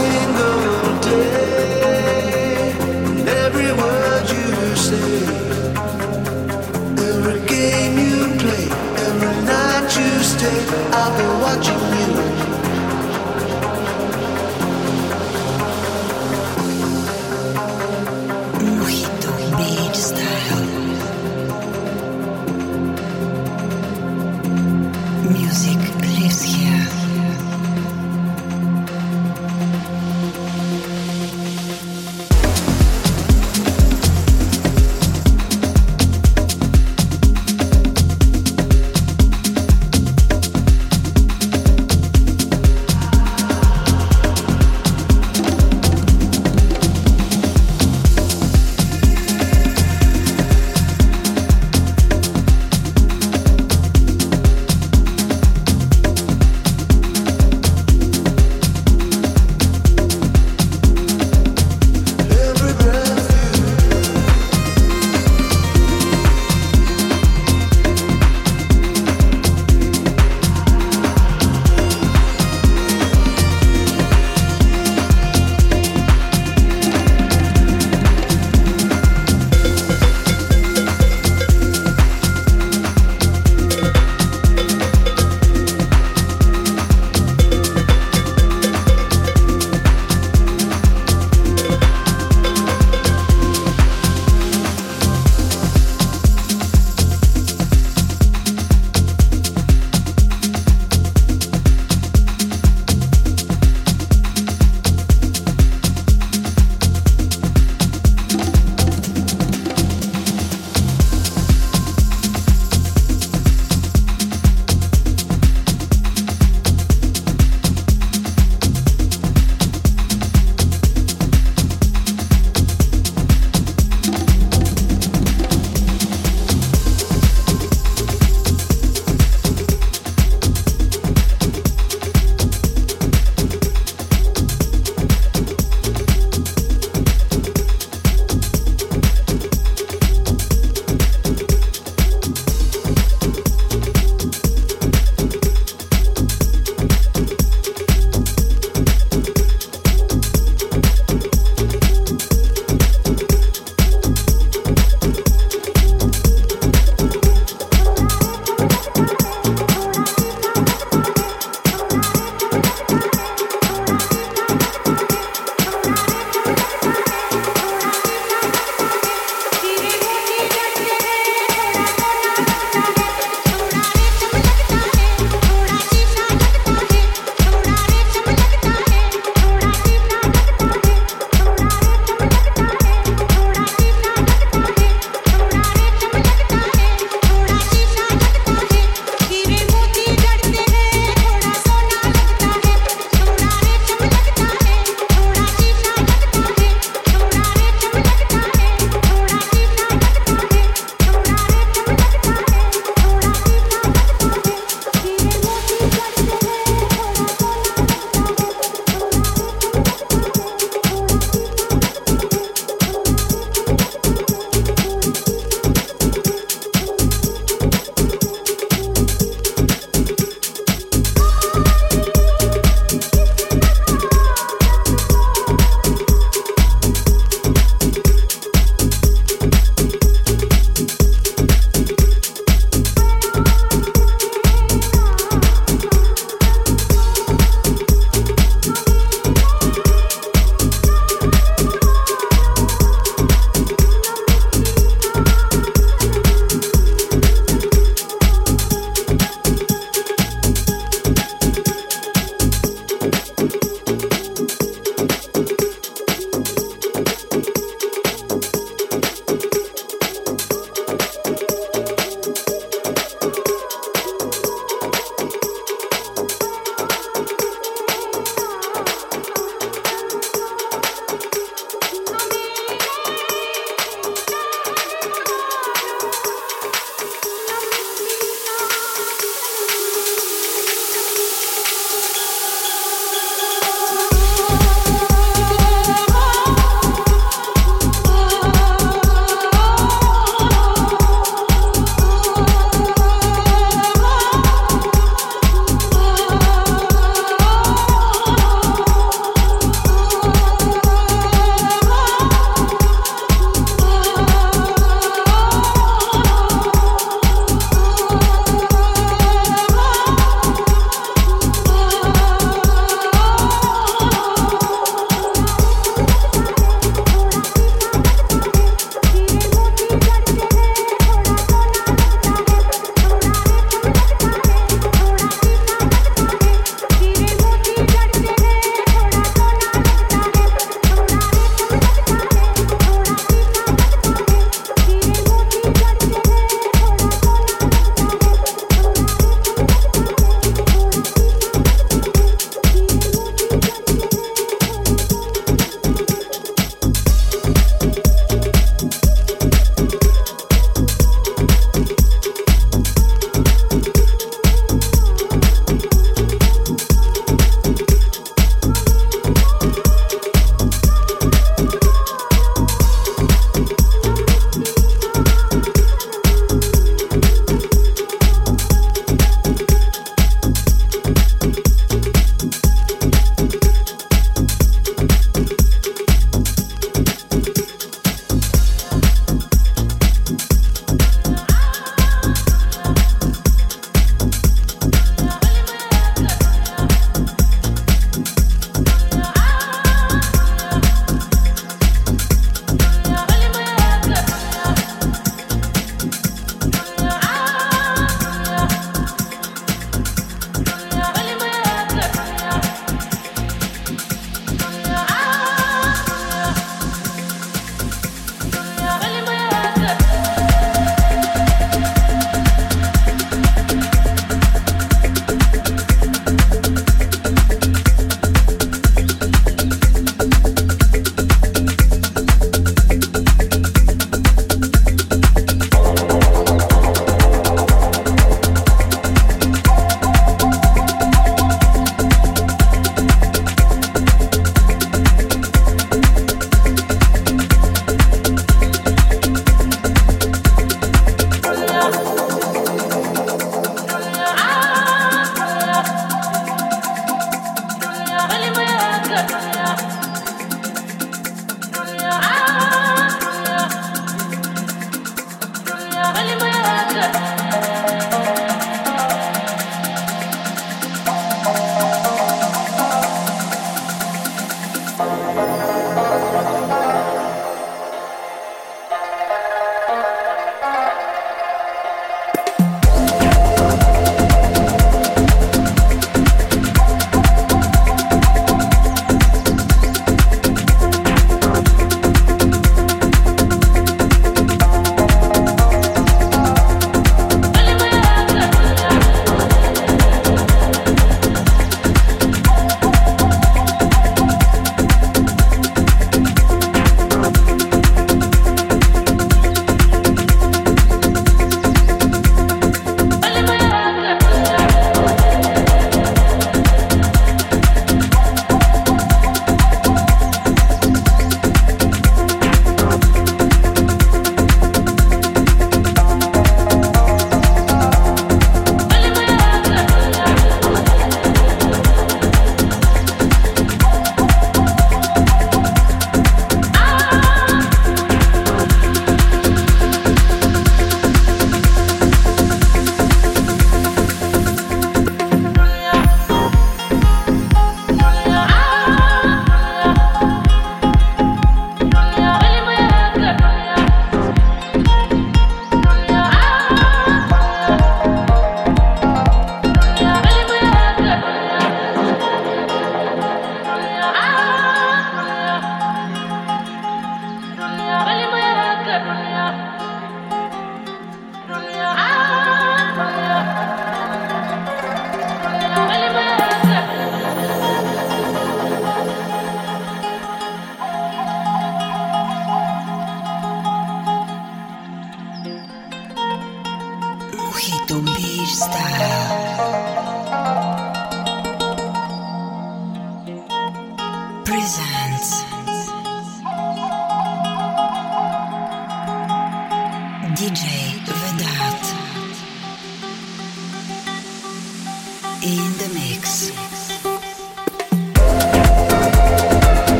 single day,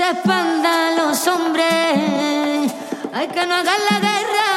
espalda a los hombres. Hay que no hagan la Y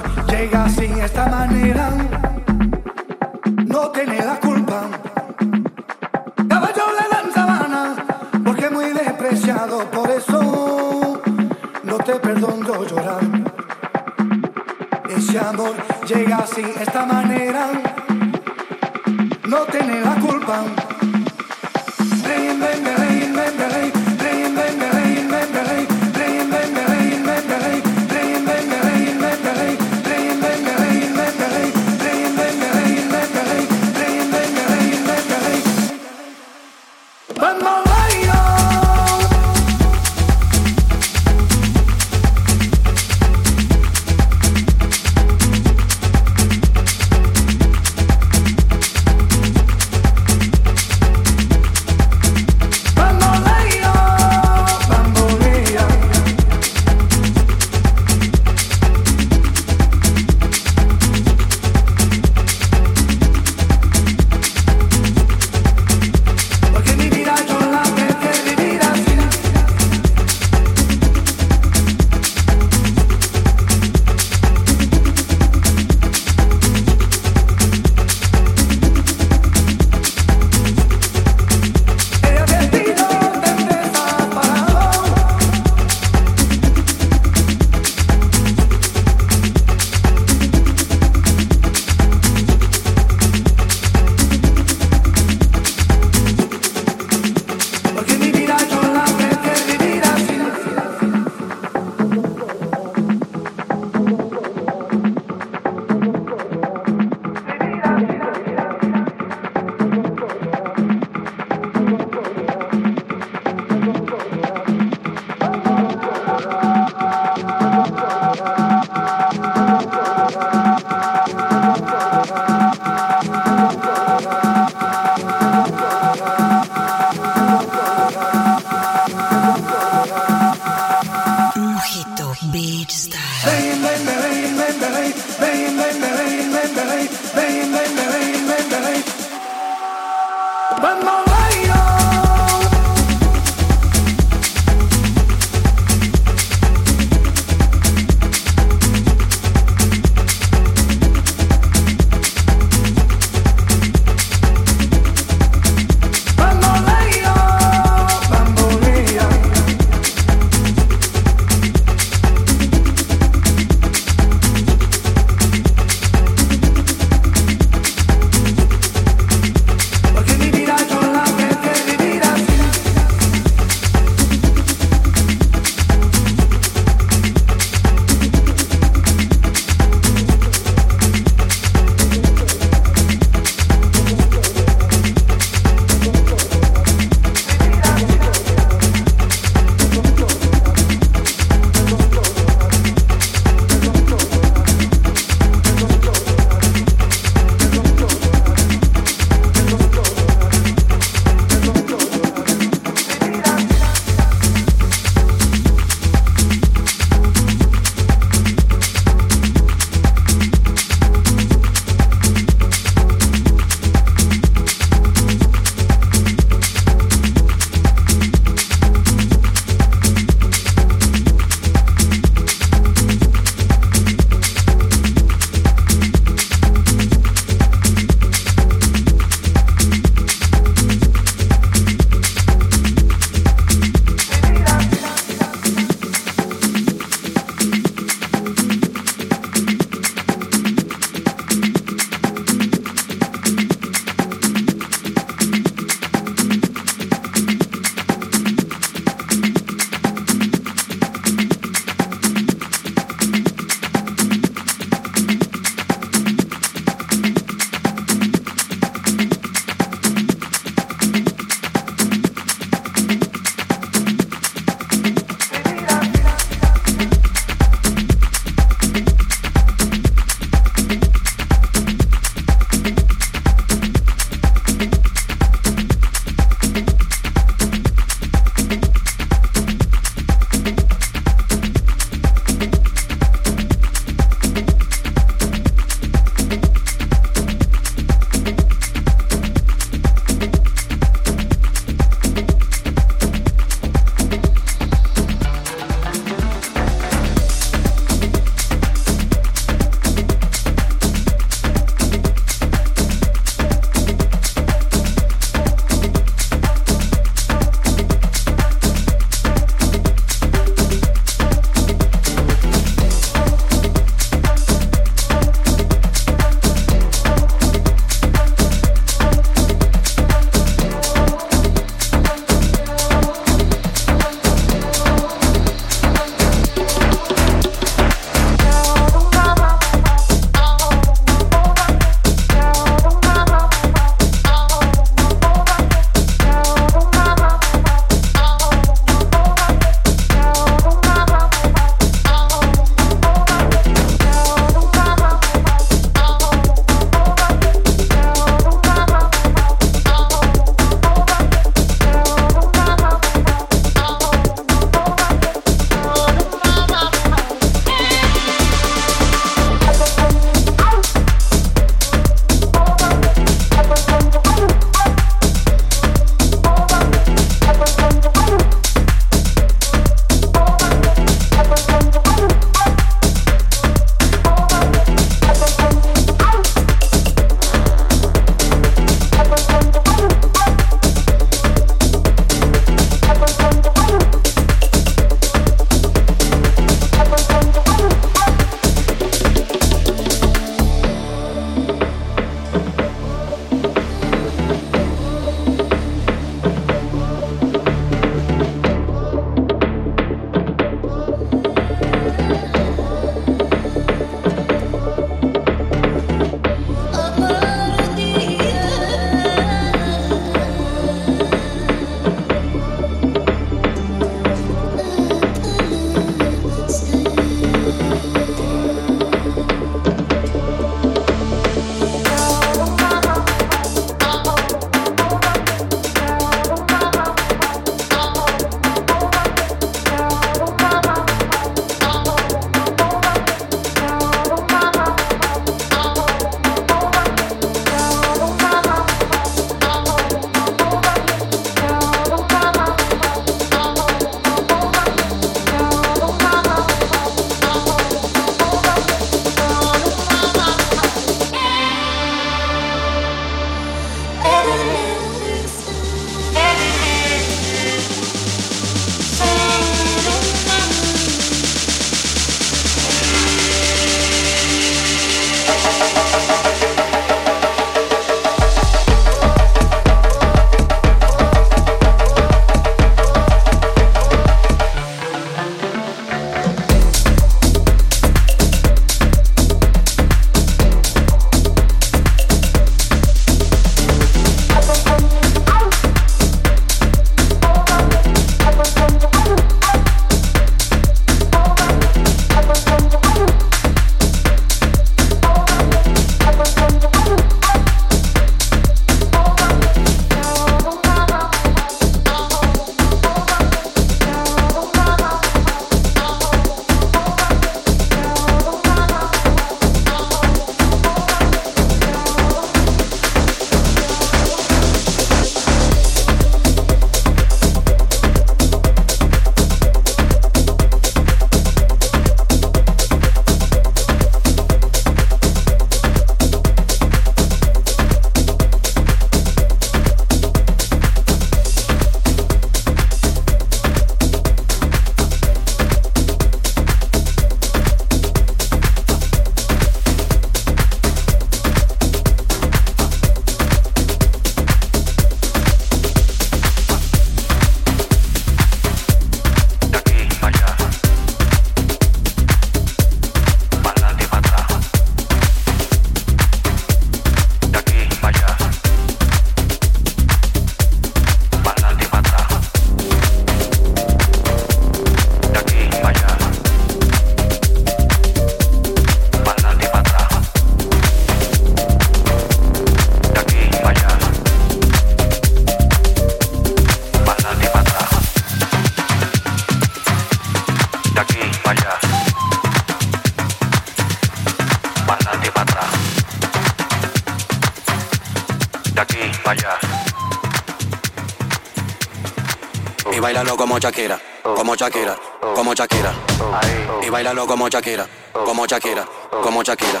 como Shakira, como Shakira, como Shakira.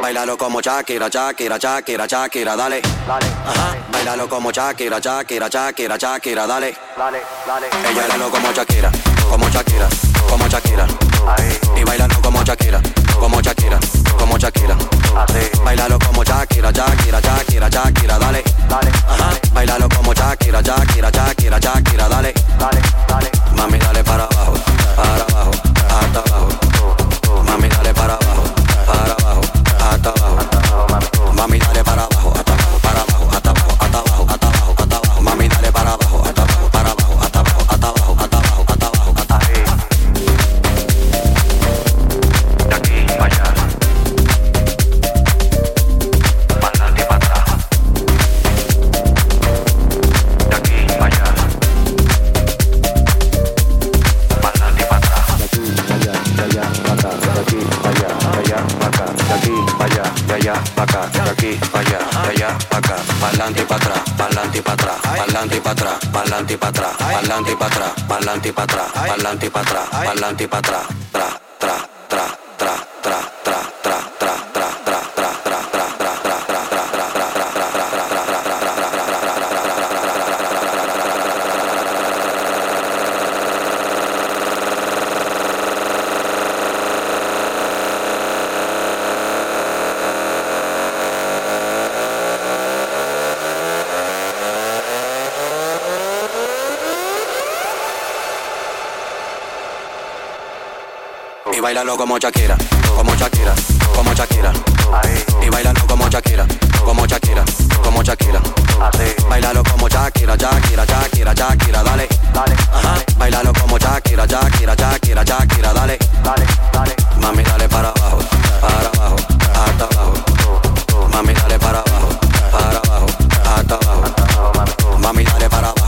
Bailalo como Shakira, Shakira, Shakira, Shakira, dale. Ajá. Bailalo como Shakira, Shakira, Shakira, Shakira, dale. Ella bailalo como Shakira, como Shakira, como Shakira. Y bailalo como Shakira, como Shakira, como Shakira. Bailalo como Shakira, Shakira, Shakira, Shakira, dale. Ajá. Bailalo como Shakira, Shakira, Shakira, Shakira, dale. Mami, dale para abajo, para pa'lante y para atrás, pa'lante y para atrás, pa'lante y para atrás, pa'lante para atrás, pa'lante para atrás, bailalo como Shakira, como Shakira, como Shakira. Y bailalo como Shakira, como Shakira, como Shakira. Bailalo como Shakira, Shakira, Shakira, Shakira, dale. Ajá. Bailalo como Shakira, Shakira, Shakira, Shakira, dale. Mami, dale para abajo, para abajo, hasta abajo. Mami, dale para abajo, para abajo, hasta abajo. Mami, dale para abajo,